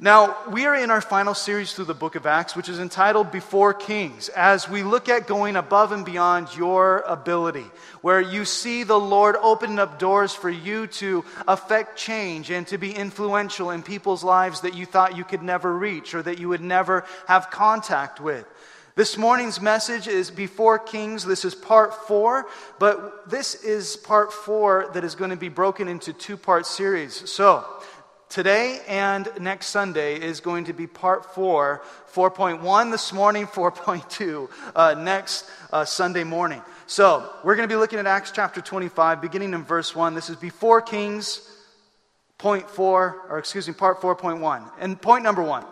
Now, we are in our final series through the book of Acts, which is entitled Before Kings, as we look at going above and beyond your ability, where you see the Lord opening up doors for you to affect change and to be influential in people's lives that you thought you could never reach or that you would never have contact with. This morning's message is Before Kings. This is part four, but this is part four that is going to be broken into two part series. So, Today and next Sunday is going to be part four, 4.1 this morning, 4.2 uh, next uh, Sunday morning. So we're going to be looking at Acts chapter 25, beginning in verse 1. This is before Kings, point four, or excuse me, part 4.1. And point number one.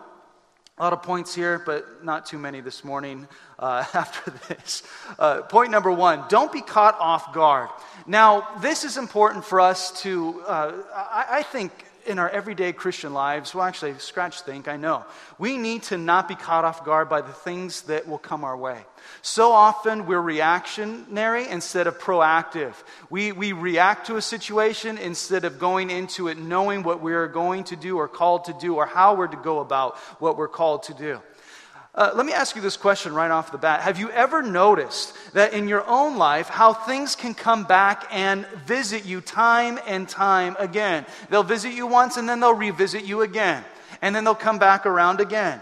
A lot of points here, but not too many this morning uh, after this. Uh, point number one don't be caught off guard. Now, this is important for us to, uh, I, I think, in our everyday Christian lives, well, actually, scratch think, I know. We need to not be caught off guard by the things that will come our way. So often we're reactionary instead of proactive. We, we react to a situation instead of going into it knowing what we're going to do or called to do or how we're to go about what we're called to do. Uh, let me ask you this question right off the bat. Have you ever noticed that in your own life, how things can come back and visit you time and time again? They'll visit you once and then they'll revisit you again. And then they'll come back around again.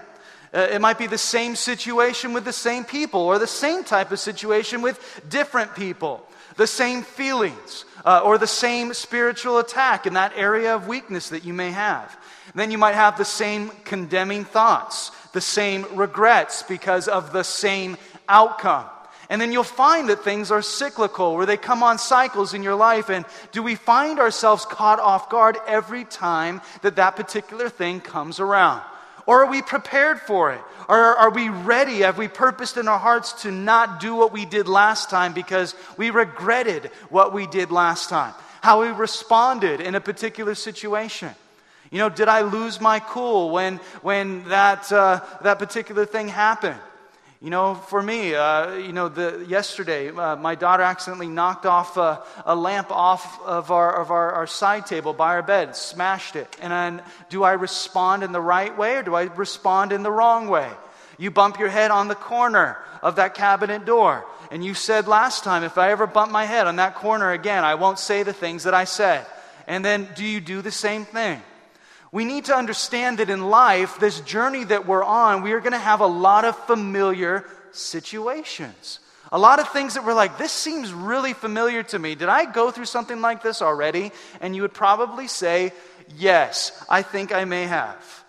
Uh, it might be the same situation with the same people, or the same type of situation with different people, the same feelings, uh, or the same spiritual attack in that area of weakness that you may have. then you might have the same condemning thoughts the same regrets because of the same outcome. And then you'll find that things are cyclical, where they come on cycles in your life. And do we find ourselves caught off guard every time that that particular thing comes around? Or are we prepared for it? Or are we ready? Have we purposed in our hearts to not do what we did last time because we regretted what we did last time? How we responded in a particular situation? You know, did I lose my cool when, when that, uh, that particular thing happened? You know, for me, uh, you know, the, yesterday, uh, my daughter accidentally knocked off a, a, lamp off of, our, of our, our side table by our bed, smashed it. And do I respond in the right way or do I respond in the wrong way? You bump your head on the corner of that cabinet door. And you said last time, if I ever bump my head on that corner again, I won't say the things that I said. And then, do you do the same thing? We need to understand that in life, this journey that we're on, we are going to have a lot of familiar situations. A lot of things that we're like, this seems really familiar to me. Did I go through something like this already? And you would probably say, yes, I think I may have.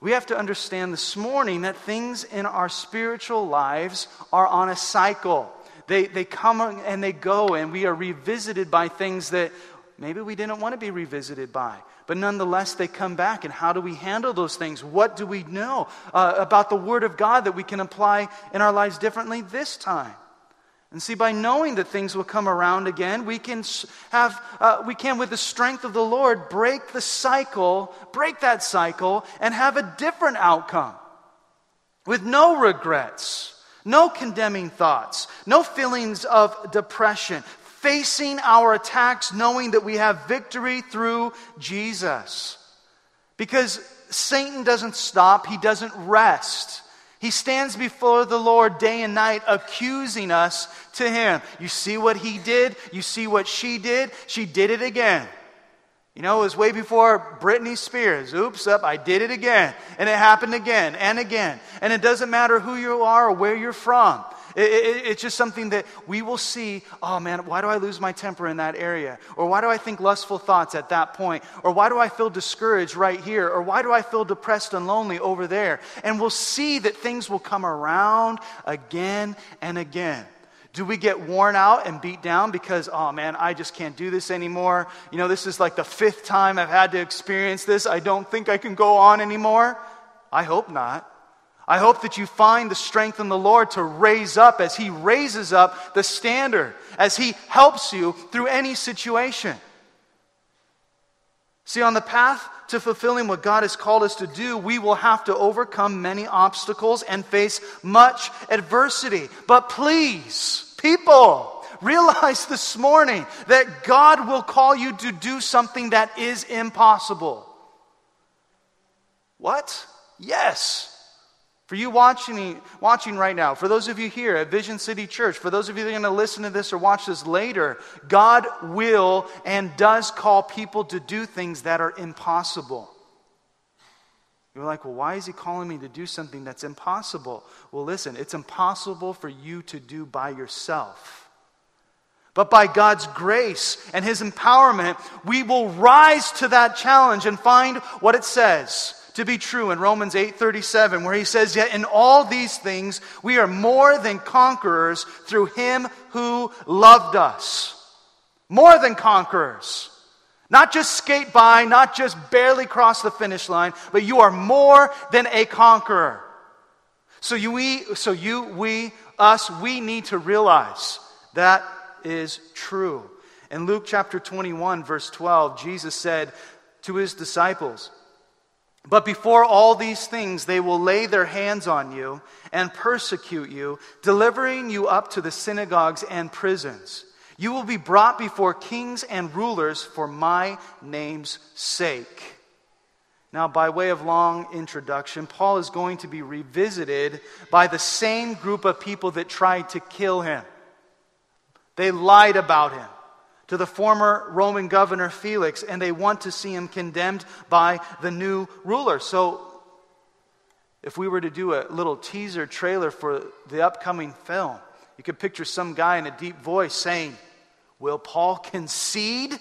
We have to understand this morning that things in our spiritual lives are on a cycle. They, they come and they go, and we are revisited by things that maybe we didn't want to be revisited by. But nonetheless, they come back. And how do we handle those things? What do we know uh, about the Word of God that we can apply in our lives differently this time? And see, by knowing that things will come around again, we can have, uh, we can, with the strength of the Lord, break the cycle, break that cycle, and have a different outcome with no regrets. No condemning thoughts, no feelings of depression, facing our attacks knowing that we have victory through Jesus. Because Satan doesn't stop, he doesn't rest. He stands before the Lord day and night accusing us to him. You see what he did? You see what she did? She did it again. You know, it was way before Britney Spears. Oops, up, I did it again. And it happened again and again. And it doesn't matter who you are or where you're from. It, it, it's just something that we will see oh man, why do I lose my temper in that area? Or why do I think lustful thoughts at that point? Or why do I feel discouraged right here? Or why do I feel depressed and lonely over there? And we'll see that things will come around again and again. Do we get worn out and beat down because, oh man, I just can't do this anymore? You know, this is like the fifth time I've had to experience this. I don't think I can go on anymore. I hope not. I hope that you find the strength in the Lord to raise up as He raises up the standard, as He helps you through any situation. See, on the path to fulfilling what God has called us to do, we will have to overcome many obstacles and face much adversity. But please, people, realize this morning that God will call you to do something that is impossible. What? Yes. For you watching, watching right now, for those of you here at Vision City Church, for those of you that are going to listen to this or watch this later, God will and does call people to do things that are impossible. You're like, well, why is he calling me to do something that's impossible? Well, listen, it's impossible for you to do by yourself. But by God's grace and his empowerment, we will rise to that challenge and find what it says to be true in Romans 8:37 where he says yet in all these things we are more than conquerors through him who loved us. More than conquerors. Not just skate by, not just barely cross the finish line, but you are more than a conqueror. So you, we, so you, we, us, we need to realize that is true. In Luke chapter 21, verse 12, Jesus said to his disciples, But before all these things, they will lay their hands on you and persecute you, delivering you up to the synagogues and prisons you will be brought before kings and rulers for my name's sake. Now, by way of long introduction, Paul is going to be revisited by the same group of people that tried to kill him. They lied about him to the former Roman governor Felix, and they want to see him condemned by the new ruler. So, if we were to do a little teaser trailer for the upcoming film, you could picture some guy in a deep voice saying, Will Paul concede?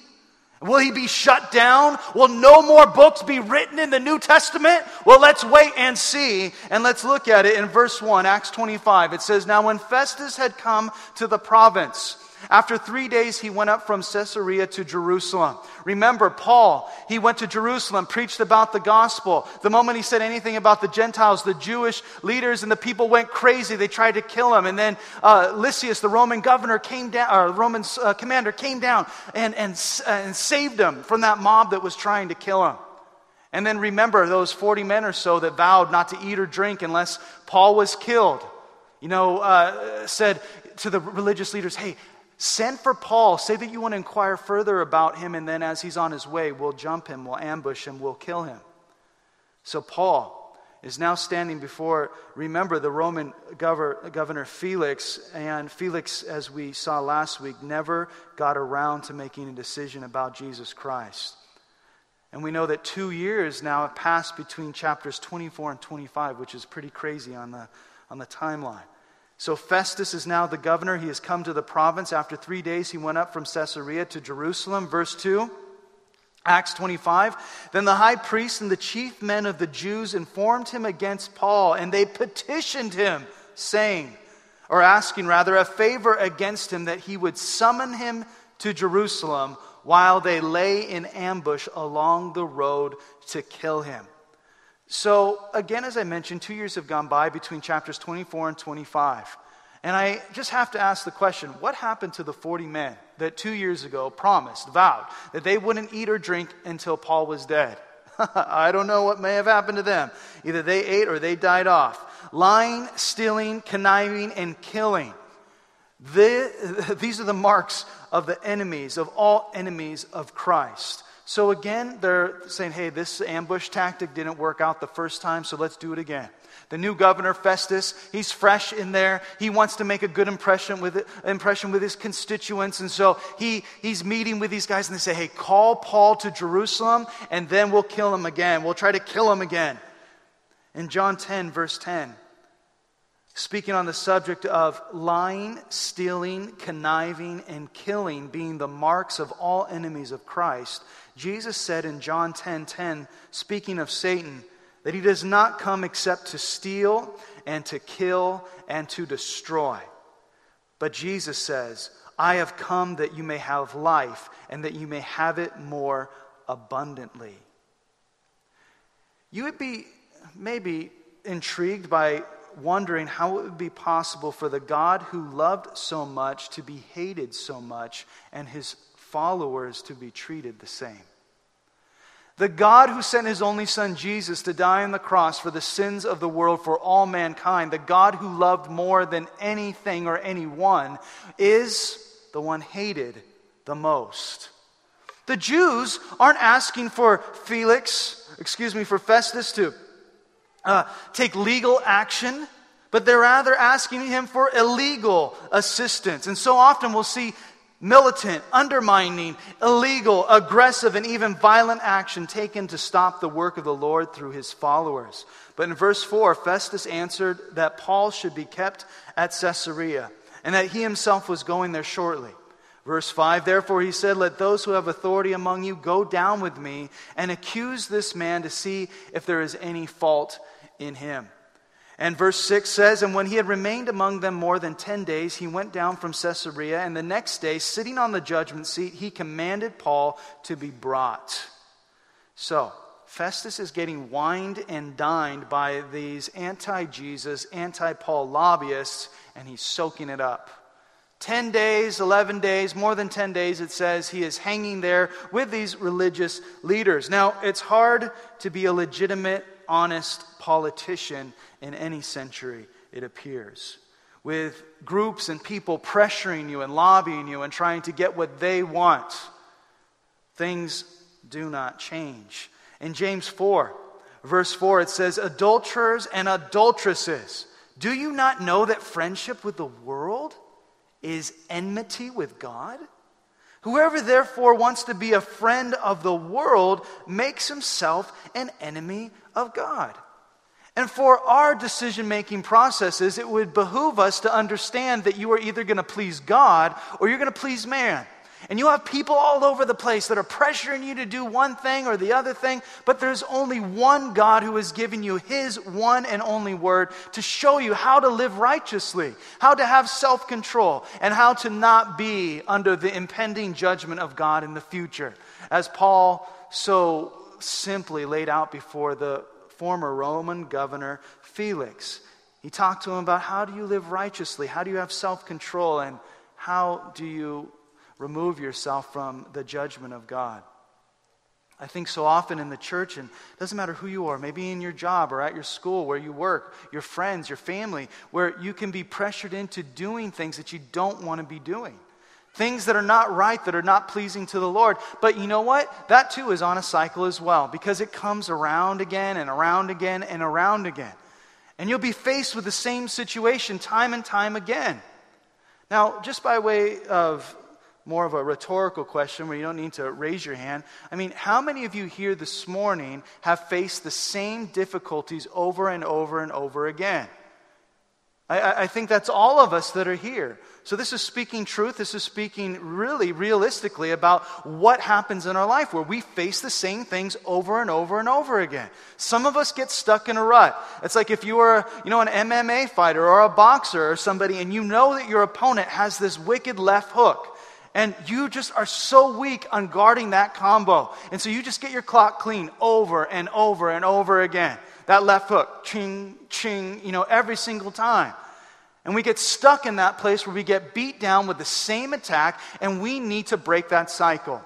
Will he be shut down? Will no more books be written in the New Testament? Well, let's wait and see. And let's look at it in verse 1, Acts 25. It says, Now when Festus had come to the province, after three days, he went up from Caesarea to Jerusalem. Remember, Paul, he went to Jerusalem, preached about the gospel. The moment he said anything about the Gentiles, the Jewish leaders and the people went crazy. They tried to kill him. And then uh, Lysias, the Roman governor, came down, or Roman uh, commander, came down and, and, and saved him from that mob that was trying to kill him. And then remember those 40 men or so that vowed not to eat or drink unless Paul was killed. You know, uh, said to the religious leaders, hey, Send for Paul. Say that you want to inquire further about him, and then as he's on his way, we'll jump him, we'll ambush him, we'll kill him. So Paul is now standing before, remember, the Roman governor Felix. And Felix, as we saw last week, never got around to making a decision about Jesus Christ. And we know that two years now have passed between chapters 24 and 25, which is pretty crazy on the, on the timeline. So Festus is now the governor. He has come to the province. After three days, he went up from Caesarea to Jerusalem. Verse 2. Acts 25. Then the high priest and the chief men of the Jews informed him against Paul, and they petitioned him, saying, or asking rather, a favor against him that he would summon him to Jerusalem while they lay in ambush along the road to kill him. So, again, as I mentioned, two years have gone by between chapters 24 and 25. And I just have to ask the question what happened to the 40 men that two years ago promised, vowed, that they wouldn't eat or drink until Paul was dead? I don't know what may have happened to them. Either they ate or they died off. Lying, stealing, conniving, and killing. The, these are the marks of the enemies, of all enemies of Christ. So again, they're saying, hey, this ambush tactic didn't work out the first time, so let's do it again. The new governor, Festus, he's fresh in there. He wants to make a good impression with, impression with his constituents. And so he, he's meeting with these guys, and they say, hey, call Paul to Jerusalem, and then we'll kill him again. We'll try to kill him again. In John 10, verse 10, speaking on the subject of lying, stealing, conniving, and killing being the marks of all enemies of Christ, Jesus said in John 10:10, 10, 10, speaking of Satan, that he does not come except to steal and to kill and to destroy. But Jesus says, I have come that you may have life and that you may have it more abundantly. You would be maybe intrigued by wondering how it would be possible for the God who loved so much to be hated so much and his followers to be treated the same. The God who sent his only son Jesus to die on the cross for the sins of the world for all mankind, the God who loved more than anything or anyone, is the one hated the most. The Jews aren't asking for Felix, excuse me, for Festus to uh, take legal action, but they're rather asking him for illegal assistance. And so often we'll see militant, undermining, illegal, aggressive, and even violent action taken to stop the work of the Lord through his followers. But in verse 4, Festus answered that Paul should be kept at Caesarea and that he himself was going there shortly. Verse 5 Therefore he said, Let those who have authority among you go down with me and accuse this man to see if there is any fault in him. And verse 6 says, And when he had remained among them more than 10 days, he went down from Caesarea, and the next day, sitting on the judgment seat, he commanded Paul to be brought. So, Festus is getting wined and dined by these anti Jesus, anti Paul lobbyists, and he's soaking it up. 10 days, 11 days, more than 10 days, it says he is hanging there with these religious leaders. Now, it's hard to be a legitimate, honest politician in any century, it appears. With groups and people pressuring you and lobbying you and trying to get what they want, things do not change. In James 4, verse 4, it says, Adulterers and adulteresses, do you not know that friendship with the world is enmity with God? Whoever therefore wants to be a friend of the world makes himself an enemy of God. And for our decision making processes, it would behoove us to understand that you are either going to please God or you're going to please man. And you have people all over the place that are pressuring you to do one thing or the other thing, but there's only one God who has given you his one and only word to show you how to live righteously, how to have self control, and how to not be under the impending judgment of God in the future. As Paul so simply laid out before the former Roman governor Felix. He talked to him about how do you live righteously? How do you have self control? And how do you remove yourself from the judgment of God? I think so often in the church, and it doesn't matter who you are, maybe in your job or at your school, where you work, your friends, your family, where you can be pressured into doing things that you don't want to be doing. Things that are not right, that are not pleasing to the Lord. But you know what? That too is on a cycle as well because it comes around again and around again and around again. And you'll be faced with the same situation time and time again. Now, just by way of more of a rhetorical question where you don't need to raise your hand, I mean, how many of you here this morning have faced the same difficulties over and over and over again? I, I, think that's all of us that are here. So, this is speaking truth. This is speaking really realistically about what happens in our life where we face the same things over and over and over again. Some of us get stuck in a rut. It's like if you were, you know, an MMA fighter or a boxer or somebody and you know that your opponent has this wicked left hook. And you just are so weak on guarding that combo. And so you just get your clock clean over and over and over again. That left hook, ching, ching, you know, every single time. And we get stuck in that place where we get beat down with the same attack, and we need to break that cycle.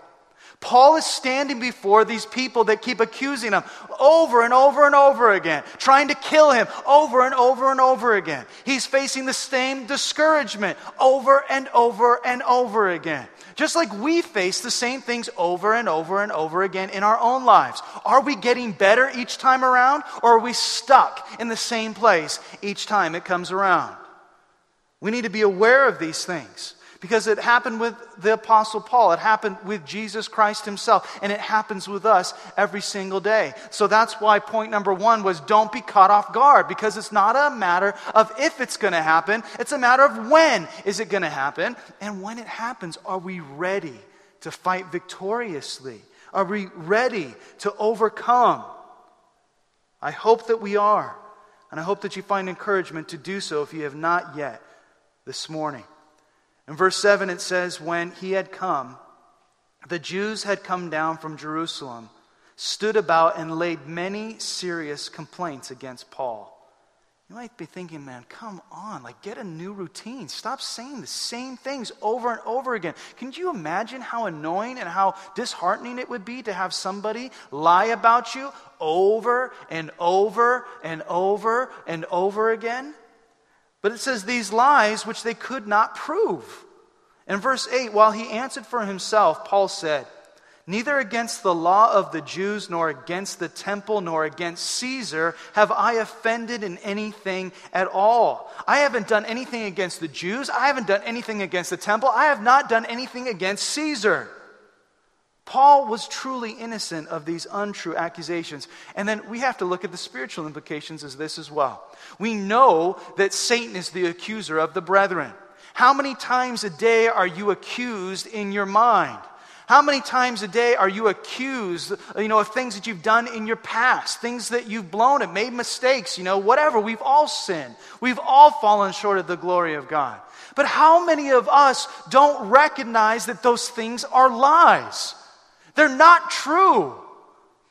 Paul is standing before these people that keep accusing him over and over and over again, trying to kill him over and over and over again. He's facing the same discouragement over and over and over again. Just like we face the same things over and over and over again in our own lives. Are we getting better each time around, or are we stuck in the same place each time it comes around? We need to be aware of these things because it happened with the Apostle Paul. It happened with Jesus Christ himself. And it happens with us every single day. So that's why point number one was don't be caught off guard because it's not a matter of if it's going to happen. It's a matter of when is it going to happen. And when it happens, are we ready to fight victoriously? Are we ready to overcome? I hope that we are. And I hope that you find encouragement to do so if you have not yet this morning. In verse 7, it says, When he had come, the Jews had come down from Jerusalem, stood about, and laid many serious complaints against Paul. You might be thinking, man, come on, like get a new routine. Stop saying the same things over and over again. Can you imagine how annoying and how disheartening it would be to have somebody lie about you over and over and over and over again? But it says these lies which they could not prove. In verse 8, while he answered for himself, Paul said, Neither against the law of the Jews, nor against the temple, nor against Caesar have I offended in anything at all. I haven't done anything against the Jews. I haven't done anything against the temple. I have not done anything against Caesar. Paul was truly innocent of these untrue accusations. And then we have to look at the spiritual implications of this as well. We know that Satan is the accuser of the brethren. How many times a day are you accused in your mind? How many times a day are you accused, you know, of things that you've done in your past, things that you've blown and made mistakes, you know, whatever. We've all sinned. We've all fallen short of the glory of God. But how many of us don't recognize that those things are lies? They're not true.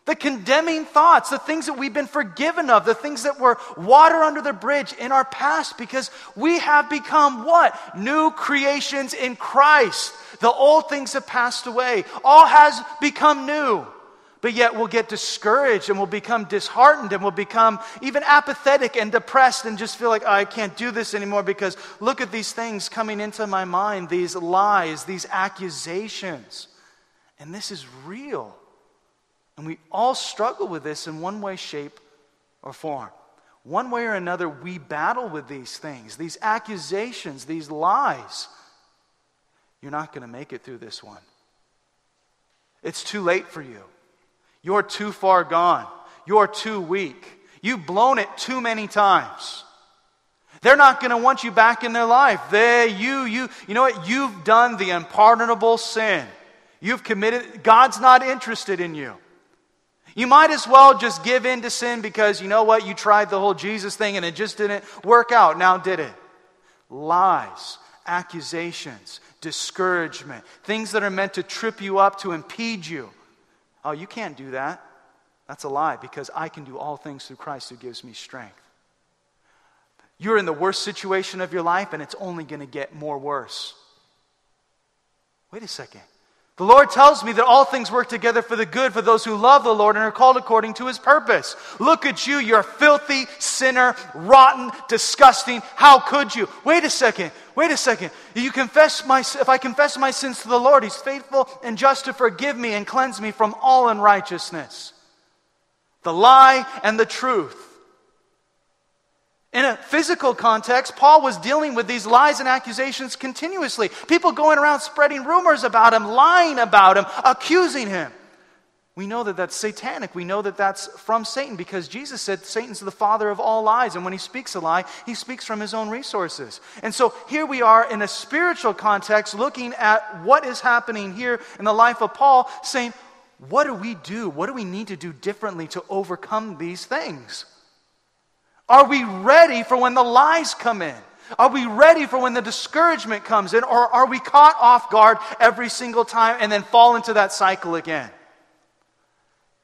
The condemning thoughts, the things that we've been forgiven of, the things that were water under the bridge in our past because we have become what? New creations in Christ. The old things have passed away. All has become new. But yet we'll get discouraged and we'll become disheartened and we'll become even apathetic and depressed and just feel like, oh, I can't do this anymore because look at these things coming into my mind, these lies, these accusations. And this is real. And we all struggle with this in one way, shape, or form. One way or another, we battle with these things, these accusations, these lies. You're not going to make it through this one. It's too late for you. You're too far gone. You're too weak. You've blown it too many times. They're not going to want you back in their life. They, you, you, you know what? You've done the unpardonable sin. You've committed, God's not interested in you. You might as well just give in to sin because you know what? You tried the whole Jesus thing and it just didn't work out. Now, did it? Lies, accusations, discouragement, things that are meant to trip you up, to impede you. Oh, you can't do that. That's a lie because I can do all things through Christ who gives me strength. You're in the worst situation of your life and it's only going to get more worse. Wait a second. The Lord tells me that all things work together for the good for those who love the Lord and are called according to his purpose. Look at you, you're a filthy sinner, rotten, disgusting. How could you? Wait a second. Wait a second. You confess my if I confess my sins to the Lord, he's faithful and just to forgive me and cleanse me from all unrighteousness. The lie and the truth. In a physical context, Paul was dealing with these lies and accusations continuously. People going around spreading rumors about him, lying about him, accusing him. We know that that's satanic. We know that that's from Satan because Jesus said Satan's the father of all lies. And when he speaks a lie, he speaks from his own resources. And so here we are in a spiritual context looking at what is happening here in the life of Paul, saying, What do we do? What do we need to do differently to overcome these things? Are we ready for when the lies come in? Are we ready for when the discouragement comes in? Or are we caught off guard every single time and then fall into that cycle again?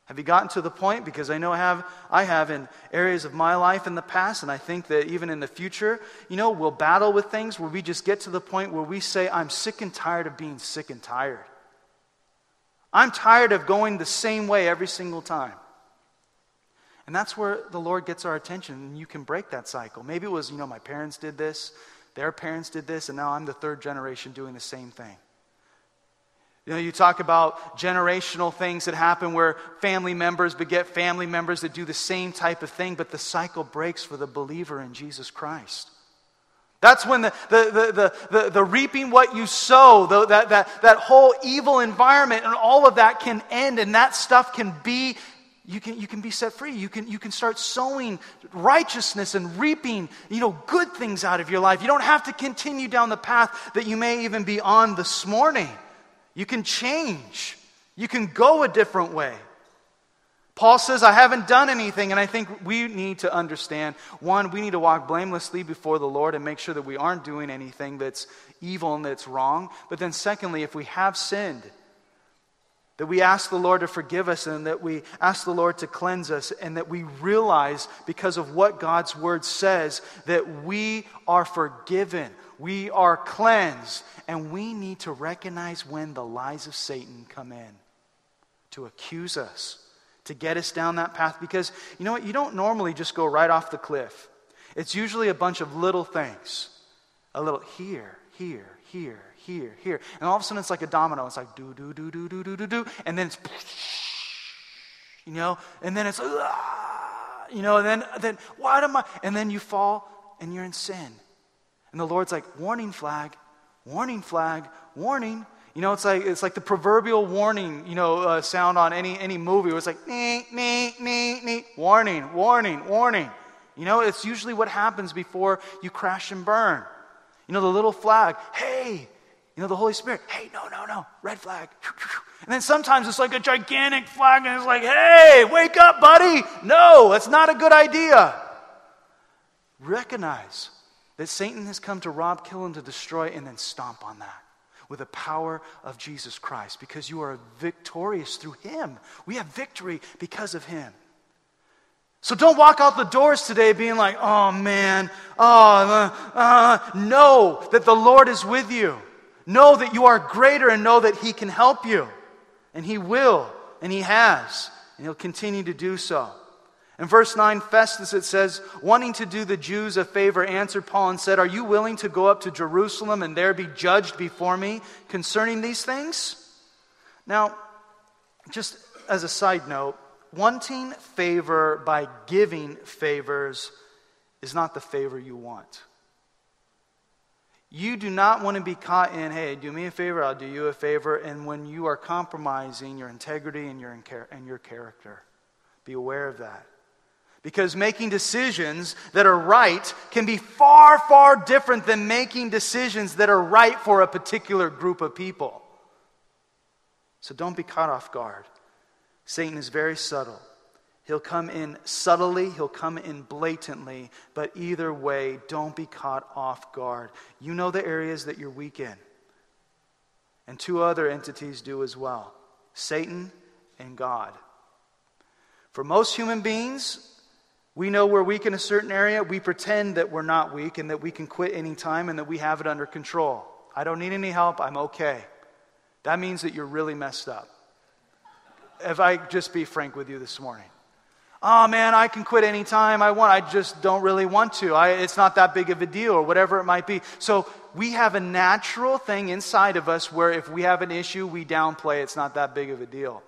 Have you gotten to the point? Because I know I have, I have in areas of my life in the past, and I think that even in the future, you know, we'll battle with things where we just get to the point where we say, I'm sick and tired of being sick and tired. I'm tired of going the same way every single time. And that's where the Lord gets our attention, and you can break that cycle. Maybe it was, you know, my parents did this, their parents did this, and now I'm the third generation doing the same thing. You know, you talk about generational things that happen where family members beget family members that do the same type of thing, but the cycle breaks for the believer in Jesus Christ. That's when the, the, the, the, the, reaping what you sow, the, that, that, that whole evil environment and all of that can end, and that stuff can be you can, you can be set free. You can, you can start sowing righteousness and reaping, you know, good things out of your life. You don't have to continue down the path that you may even be on this morning. You can change. You can go a different way. Paul says, I haven't done anything, and I think we need to understand one, we need to walk blamelessly before the Lord and make sure that we aren't doing anything that's evil and that's wrong. But then, secondly, if we have sinned, that we ask the Lord to forgive us and that we ask the Lord to cleanse us and that we realize because of what God's word says that we are forgiven, we are cleansed, and we need to recognize when the lies of Satan come in to accuse us, to get us down that path because you know what? You don't normally just go right off the cliff. It's usually a bunch of little things. A little here, here, here, here, here. And all of a sudden it's like a domino. It's like do, do, do, do, do, do, do, do. And then it's, you know, and then it's, you know, and then, then what am I? And then you fall and you're in sin. And the Lord's like, warning flag, warning flag, warning. You know, it's like, it's like the proverbial warning, you know, uh, sound on any, any movie where it's like, nee, nee, nee, nee, warning, warning, warning. You know, it's usually what happens before you crash and burn. You know, the little flag, hey, you know, the Holy Spirit, hey, no, no, no, red flag. And then sometimes it's like a gigantic flag and it's like, hey, wake up, buddy. No, that's not a good idea. Recognize that Satan has come to rob, kill, and to destroy, and then stomp on that with the power of Jesus Christ because you are victorious through him. We have victory because of him. So don't walk out the doors today being like, oh man, oh, uh, uh. know that the Lord is with you. Know that you are greater and know that He can help you. And He will, and He has, and He'll continue to do so. In verse 9, Festus, it says, wanting to do the Jews a favor, answered Paul and said, Are you willing to go up to Jerusalem and there be judged before me concerning these things? Now, just as a side note, wanting favor by giving favors is not the favor you want. You do not want to be caught in, hey, do me a favor, I'll do you a favor, and when you are compromising your integrity and your, and your character. Be aware of that. Because making decisions that are right can be far, far different than making decisions that are right for a particular group of people. So don't be caught off guard. Satan is very subtle. He'll come in subtly, he'll come in blatantly, but either way, don't be caught off guard. You know the areas that you're weak in. And two other entities do as well Satan and God. For most human beings, we know we're weak in a certain area. We pretend that we're not weak and that we can quit anytime and that we have it under control. I don't need any help. I'm okay. That means that you're really messed up if I just be frank with you this morning. Oh man, I can quit anytime I want. I just don't really want to. I, it's not that big of a deal, or whatever it might be. So we have a natural thing inside of us where if we have an issue, we downplay it's not that big of a deal.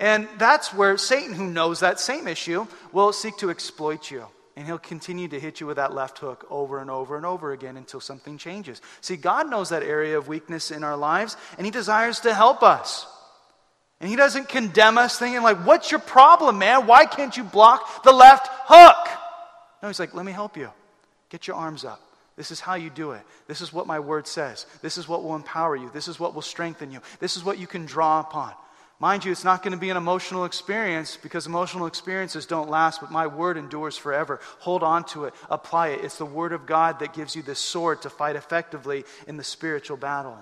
And that's where Satan, who knows that same issue, will seek to exploit you. And he'll continue to hit you with that left hook over and over and over again until something changes. See, God knows that area of weakness in our lives, and he desires to help us. And he doesn't condemn us thinking, like, what's your problem, man? Why can't you block the left hook? No, he's like, let me help you. Get your arms up. This is how you do it. This is what my word says. This is what will empower you. This is what will strengthen you. This is what you can draw upon. Mind you, it's not going to be an emotional experience because emotional experiences don't last, but my word endures forever. Hold on to it, apply it. It's the word of God that gives you the sword to fight effectively in the spiritual battle.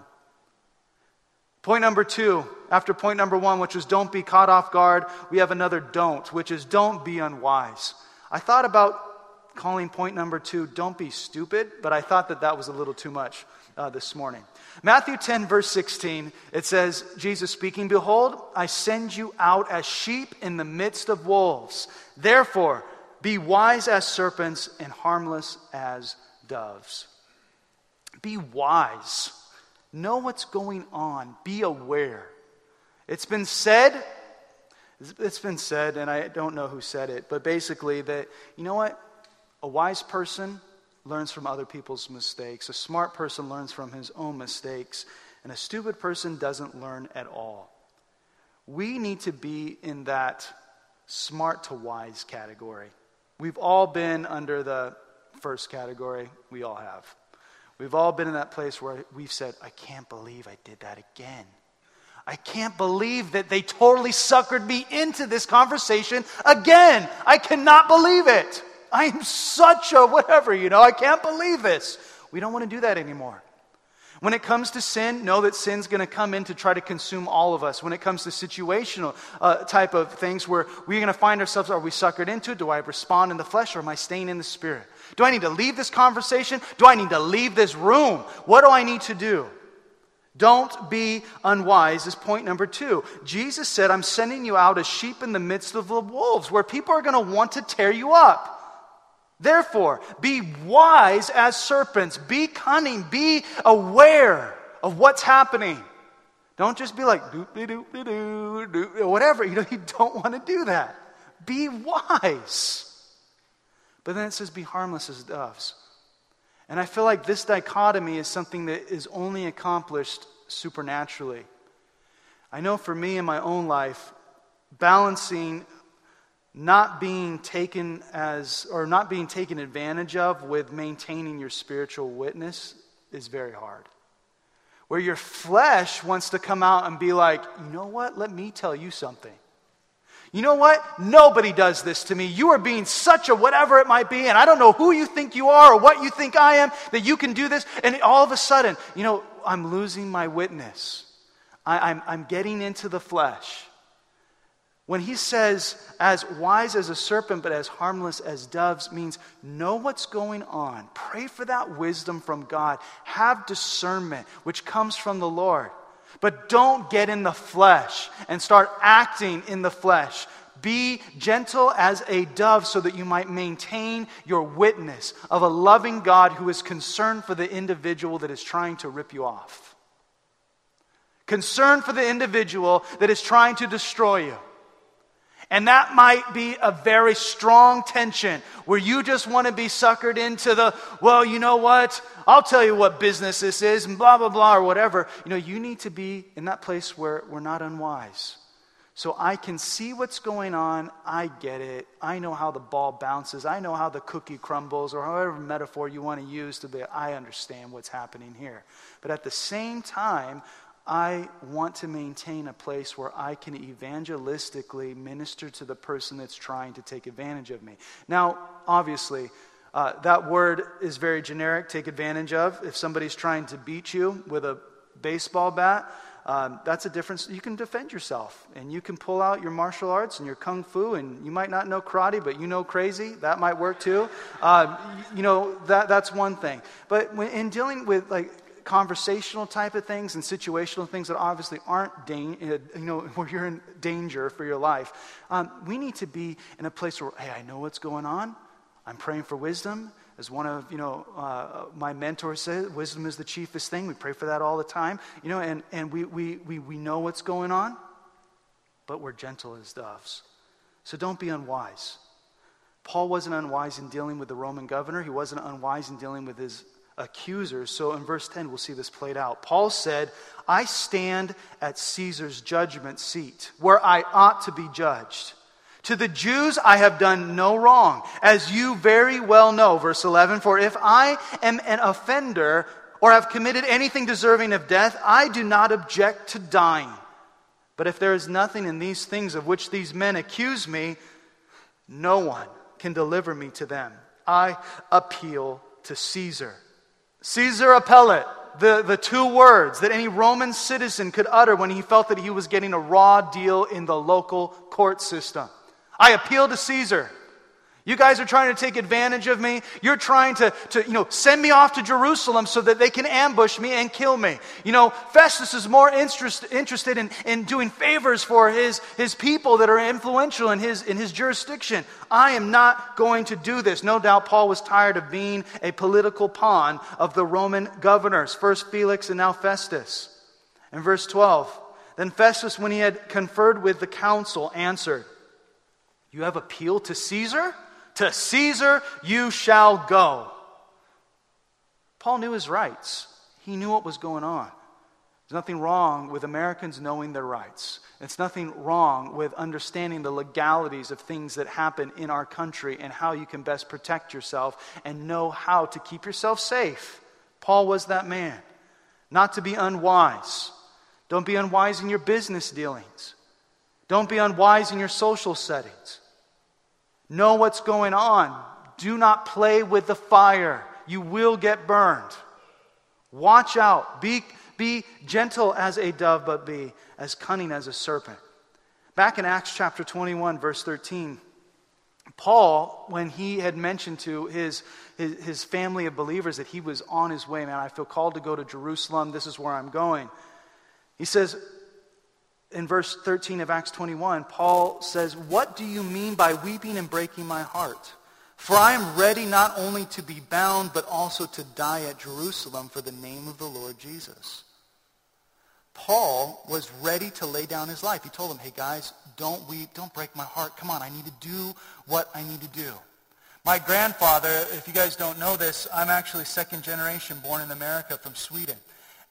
Point number two, after point number one, which was don't be caught off guard, we have another don't, which is don't be unwise. I thought about calling point number two, don't be stupid, but I thought that that was a little too much uh, this morning. Matthew 10, verse 16, it says, Jesus speaking, Behold, I send you out as sheep in the midst of wolves. Therefore, be wise as serpents and harmless as doves. Be wise. Know what's going on. Be aware. It's been said, it's been said, and I don't know who said it, but basically that, you know what? A wise person learns from other people's mistakes. A smart person learns from his own mistakes. And a stupid person doesn't learn at all. We need to be in that smart to wise category. We've all been under the first category. We all have. We've all been in that place where we've said, I can't believe I did that again. I can't believe that they totally suckered me into this conversation again. I cannot believe it. I am such a whatever, you know, I can't believe this. We don't want to do that anymore. When it comes to sin, know that sin's going to come in to try to consume all of us. When it comes to situational uh, type of things where we're going to find ourselves, are we suckered into it? Do I respond in the flesh or am I staying in the spirit? Do I need to leave this conversation? Do I need to leave this room? What do I need to do? Don't be unwise is point number two. Jesus said, I'm sending you out as sheep in the midst of the wolves, where people are going to want to tear you up. Therefore, be wise as serpents, be cunning, be aware of what's happening. Don't just be like, doop doop doop doop, whatever. You know, you don't want to do that. Be wise. But then it says, be harmless as doves. And I feel like this dichotomy is something that is only accomplished supernaturally. I know for me in my own life, balancing not being taken as or not being taken advantage of with maintaining your spiritual witness is very hard. Where your flesh wants to come out and be like, you know what? Let me tell you something. You know what? Nobody does this to me. You are being such a whatever it might be, and I don't know who you think you are or what you think I am that you can do this. And all of a sudden, you know, I'm losing my witness. I, am I'm, I'm getting into the flesh. When he says, as wise as a serpent, but as harmless as doves, means know what's going on. Pray for that wisdom from God. Have discernment, which comes from the Lord. But don't get in the flesh and start acting in the flesh. Be gentle as a dove so that you might maintain your witness of a loving God who is concerned for the individual that is trying to rip you off. Concern for the individual that is trying to destroy you. And that might be a very strong tension where you just want to be suckered into the, well, you know what? I'll tell you what business this is and blah, blah, blah, or whatever. You know, you need to be in that place where we're not unwise. So I can see what's going on. I get it. I know how the ball bounces. I know how the cookie crumbles, or however metaphor you want to use to be, I understand what's happening here. But at the same time, I want to maintain a place where I can evangelistically minister to the person that's trying to take advantage of me. Now, obviously, uh, that word is very generic, take advantage of. If somebody's trying to beat you with a baseball bat, um, that's a difference. You can defend yourself and you can pull out your martial arts and your kung fu, and you might not know karate, but you know crazy. That might work too. Uh, you know, that, that's one thing. But when, in dealing with like conversational type of things and situational things that obviously aren't, da- uh, you know, where you're in danger for your life. Um, we need to be in a place where, hey, I know what's going on. I'm praying for wisdom. As one of, you know, uh, my mentors said, wisdom is the chiefest thing. We pray for that all the time. You know, and, and we, we, we, we know what's going on, but we're gentle as doves. So don't be unwise. Paul wasn't unwise in dealing with the Roman governor. He wasn't unwise in dealing with his accusers. So in verse 10, we'll see this played out. Paul said, I stand at Caesar's judgment seat, where I ought to be judged. To the Jews I have done no wrong, as you very well know. Verse 11, for if I am an offender or have committed anything deserving of death, I do not object to dying. But if there is nothing in these things of which these men accuse me, no one can deliver me to them. I appeal to Caesar. Caesar appellate, the, the two words that any Roman citizen could utter when he felt that he was getting a raw deal in the local court system. I appeal to Caesar. You guys are trying to take advantage of me. You're trying to, to, you know, send me off to Jerusalem so that they can ambush me and kill me. You know, Festus is more interest, interested in, in doing favors for his, his people that are influential in his, in his jurisdiction. I am not going to do this. No doubt Paul was tired of being a political pawn of the Roman governors, first Felix and now Festus. In verse 12, then Festus, when he had conferred with the council, answered, You have appealed to Caesar? To Caesar you shall go. Paul knew his rights, he knew what was going on. There's nothing wrong with Americans knowing their rights. It's nothing wrong with understanding the legalities of things that happen in our country and how you can best protect yourself and know how to keep yourself safe. Paul was that man. Not to be unwise. Don't be unwise in your business dealings. Don't be unwise in your social settings. Know what's going on. Do not play with the fire. You will get burned. Watch out. Be, be gentle as a dove, but be as cunning as a serpent. Back in Acts chapter 21, verse 13, Paul, when he had mentioned to his, his, his, family of believers that he was on his way, man, I feel called to go to Jerusalem. This is where I'm going. He says, in verse 13 of Acts 21, Paul says, What do you mean by weeping and breaking my heart? For I am ready not only to be bound, but also to die at Jerusalem for the name of the Lord Jesus. Paul was ready to lay down his life. He told them, hey guys, don't weep, don't break my heart. Come on, I need to do what I need to do. My grandfather, if you guys don't know this, I'm actually second generation born in America from Sweden.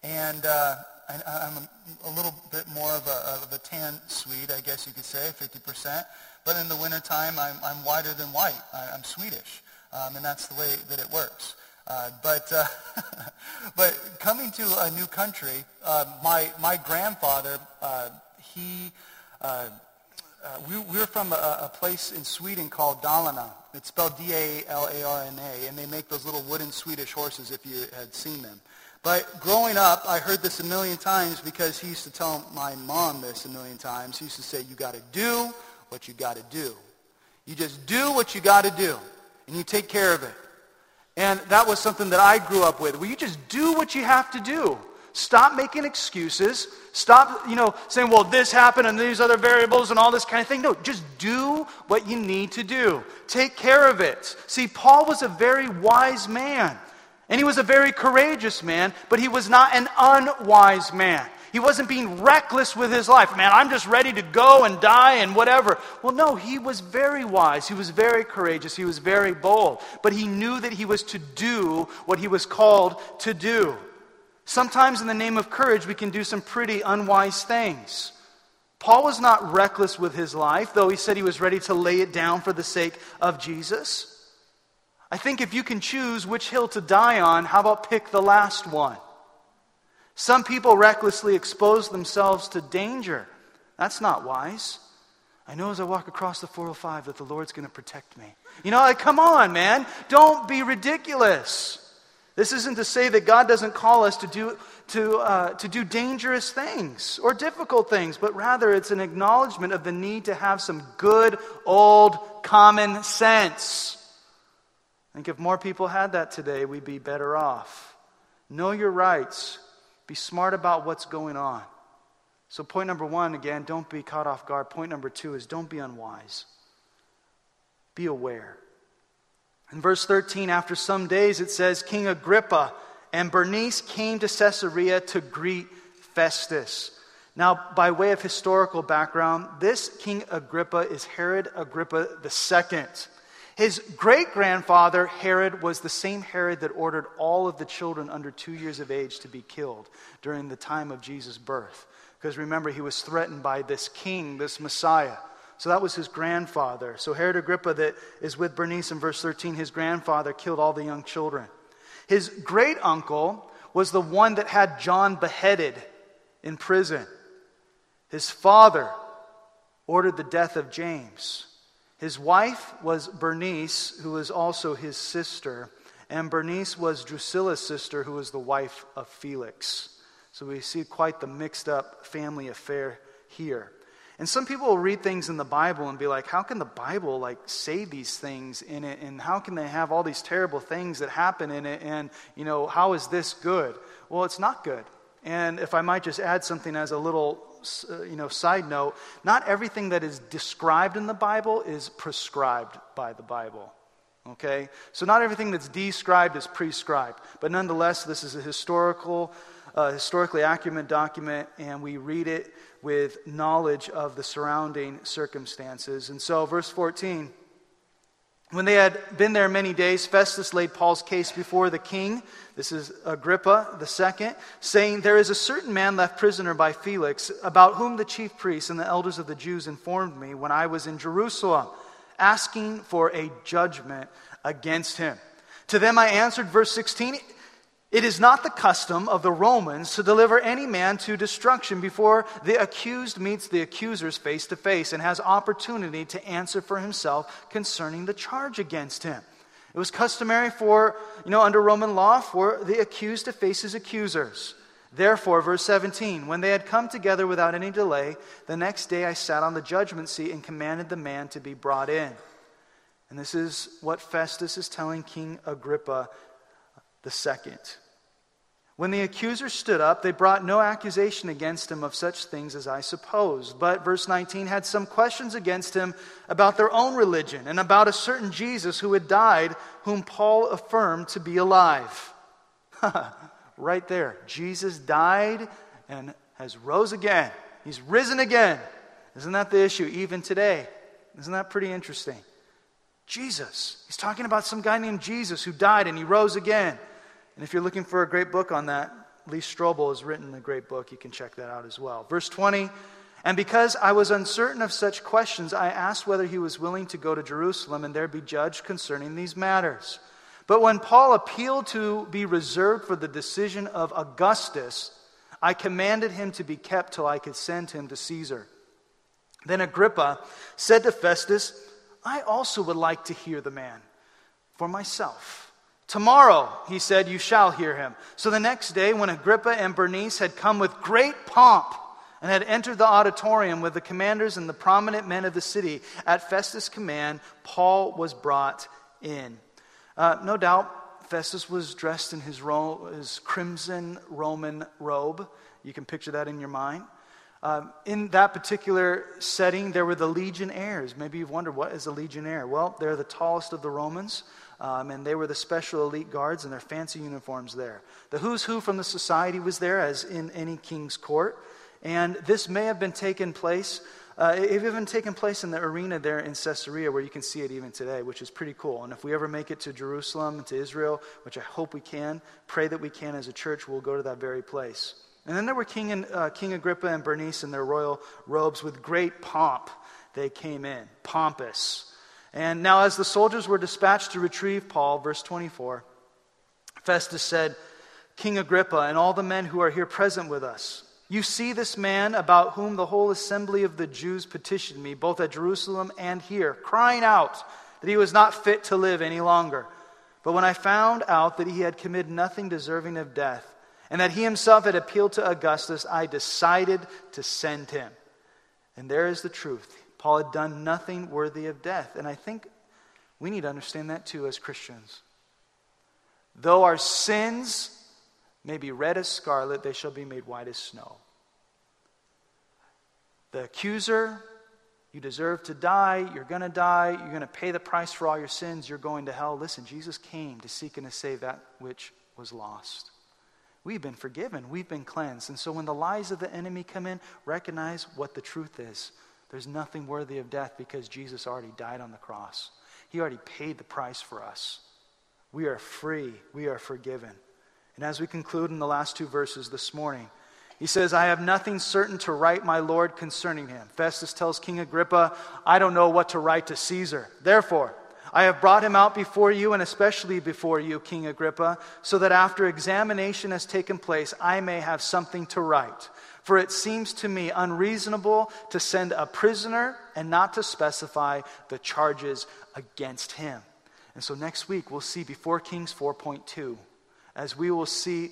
And uh, I, am a, a, little bit more of a, of a tan Swede, I guess you could say, 50%. But in the wintertime, I'm, I'm whiter than white. I, am Swedish. Um, and that's the way that it works. Uh, but, uh, but coming to a new country, uh, my, my grandfather, uh, he uh, uh, we, we're from a, a, place in Sweden called Dalarna. It's spelled D-A-L-A-R-N-A, and they make those little wooden Swedish horses if you had seen them. But growing up, I heard this a million times because he used to tell my mom this a million times. He used to say, you got to do what you got to do. You just do what you got to do, and you take care of it. And that was something that I grew up with, where you just do what you have to do. Stop making excuses. Stop, you know, saying, well, this happened and these other variables and all this kind of thing. No, just do what you need to do. Take care of it. See, Paul was a very wise man. And he was a very courageous man, but he was not an unwise man. He wasn't being reckless with his life. Man, I'm just ready to go and die and whatever. Well, no, he was very wise. He was very courageous. He was very bold. But he knew that he was to do what he was called to do. Sometimes, in the name of courage, we can do some pretty unwise things. Paul was not reckless with his life, though he said he was ready to lay it down for the sake of Jesus. I think if you can choose which hill to die on, how about pick the last one? Some people recklessly expose themselves to danger. That's not wise. I know as I walk across the 405 that the Lord's going to protect me. You know, like, come on, man. Don't be ridiculous. This isn't to say that God doesn't call us to do, to, uh, to do dangerous things or difficult things, but rather it's an acknowledgement of the need to have some good old common sense. I think if more people had that today, we'd be better off. Know your rights, be smart about what's going on. So, point number one, again, don't be caught off guard. Point number two is don't be unwise, be aware. In verse 13, after some days, it says, King Agrippa and Bernice came to Caesarea to greet Festus. Now, by way of historical background, this King Agrippa is Herod Agrippa II. His great grandfather, Herod, was the same Herod that ordered all of the children under two years of age to be killed during the time of Jesus' birth. Because remember, he was threatened by this king, this Messiah. So that was his grandfather. So Herod Agrippa, that is with Bernice in verse 13, his grandfather killed all the young children. His great uncle was the one that had John beheaded in prison. His father ordered the death of James. His wife was Bernice, who was also his sister. And Bernice was Drusilla's sister, who was the wife of Felix. So we see quite the mixed up family affair here. And some people will read things in the Bible and be like, how can the Bible like say these things in it? And how can they have all these terrible things that happen in it? And, you know, how is this good? Well, it's not good. And if I might just add something as a little, you know, side note, not everything that is described in the Bible is prescribed by the Bible. Okay? So not everything that's described is prescribed. But nonetheless, this is a historical, uh, historically accurate document, and we read it with knowledge of the surrounding circumstances. And so, verse 14 when they had been there many days, Festus laid Paul's case before the king. This is Agrippa the second, saying, There is a certain man left prisoner by Felix, about whom the chief priests and the elders of the Jews informed me when I was in Jerusalem, asking for a judgment against him. To them I answered, verse 16, it is not the custom of the Romans to deliver any man to destruction before the accused meets the accusers face to face and has opportunity to answer for himself concerning the charge against him. It was customary for, you know, under Roman law for the accused to face his accusers. Therefore, verse 17, when they had come together without any delay, the next day I sat on the judgment seat and commanded the man to be brought in. And this is what Festus is telling King Agrippa the second. When the accusers stood up, they brought no accusation against him of such things as I supposed. But, verse 19, had some questions against him about their own religion and about a certain Jesus who had died, whom Paul affirmed to be alive. right there. Jesus died, and has rose again. He's risen again. Isn't that the issue even today? Isn't that pretty interesting? Jesus. He's talking about some guy named Jesus who died and he rose again. And if you're looking for a great book on that, Lee Strobel has written a great book. You can check that out as well. Verse 20 And because I was uncertain of such questions, I asked whether he was willing to go to Jerusalem and there be judged concerning these matters. But when Paul appealed to be reserved for the decision of Augustus, I commanded him to be kept till I could send him to Caesar. Then Agrippa said to Festus, I also would like to hear the man for myself. Tomorrow, he said, you shall hear him. So the next day, when Agrippa and Bernice had come with great pomp and had entered the auditorium with the commanders and the prominent men of the city, at Festus' command, Paul was brought in. Uh, no doubt, Festus was dressed in his, ro- his, crimson Roman robe. You can picture that in your mind. Um, in that particular setting, there were the legionnaires. Maybe you've wondered, what is a legionnaire? Well, they're the tallest of the Romans. Um, and they were the special elite guards in their fancy uniforms there. The who's who from the society was there, as in any king's court. And this may have been taken place, uh, it even taken place in the arena there in Caesarea, where you can see it even today, which is pretty cool. And if we ever make it to Jerusalem, and to Israel, which I hope we can, pray that we can as a church, we'll go to that very place. And then there were King, and, uh, King Agrippa and Bernice in their royal robes with great pomp. They came in, pompous. And now, as the soldiers were dispatched to retrieve Paul, verse 24, Festus said, King Agrippa and all the men who are here present with us, you see this man about whom the whole assembly of the Jews petitioned me, both at Jerusalem and here, crying out that he was not fit to live any longer. But when I found out that he had committed nothing deserving of death, and that he himself had appealed to Augustus, I decided to send him. And there is the truth. Paul had done nothing worthy of death. And I think we need to understand that too as Christians. Though our sins may be red as scarlet, they shall be made white as snow. The accuser, you deserve to die, you're going to die, you're going to pay the price for all your sins, you're going to hell. Listen, Jesus came to seek and to save that which was lost. We've been forgiven, we've been cleansed. And so when the lies of the enemy come in, recognize what the truth is. There's nothing worthy of death because Jesus already died on the cross. He already paid the price for us. We are free, we are forgiven. And as we conclude in the last two verses this morning, he says, I have nothing certain to write my Lord concerning him. Festus tells King Agrippa, I don't know what to write to Caesar. Therefore, I have brought him out before you, and especially before you, King Agrippa, so that after examination has taken place, I may have something to write. For it seems to me unreasonable to send a prisoner and not to specify the charges against him. And so next week we'll see before Kings 4.2, as we will see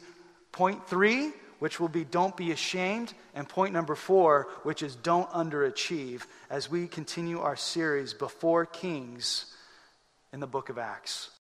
point three, which will be don't be ashamed, and point number four, which is don't underachieve, as we continue our series before Kings in the book of Acts.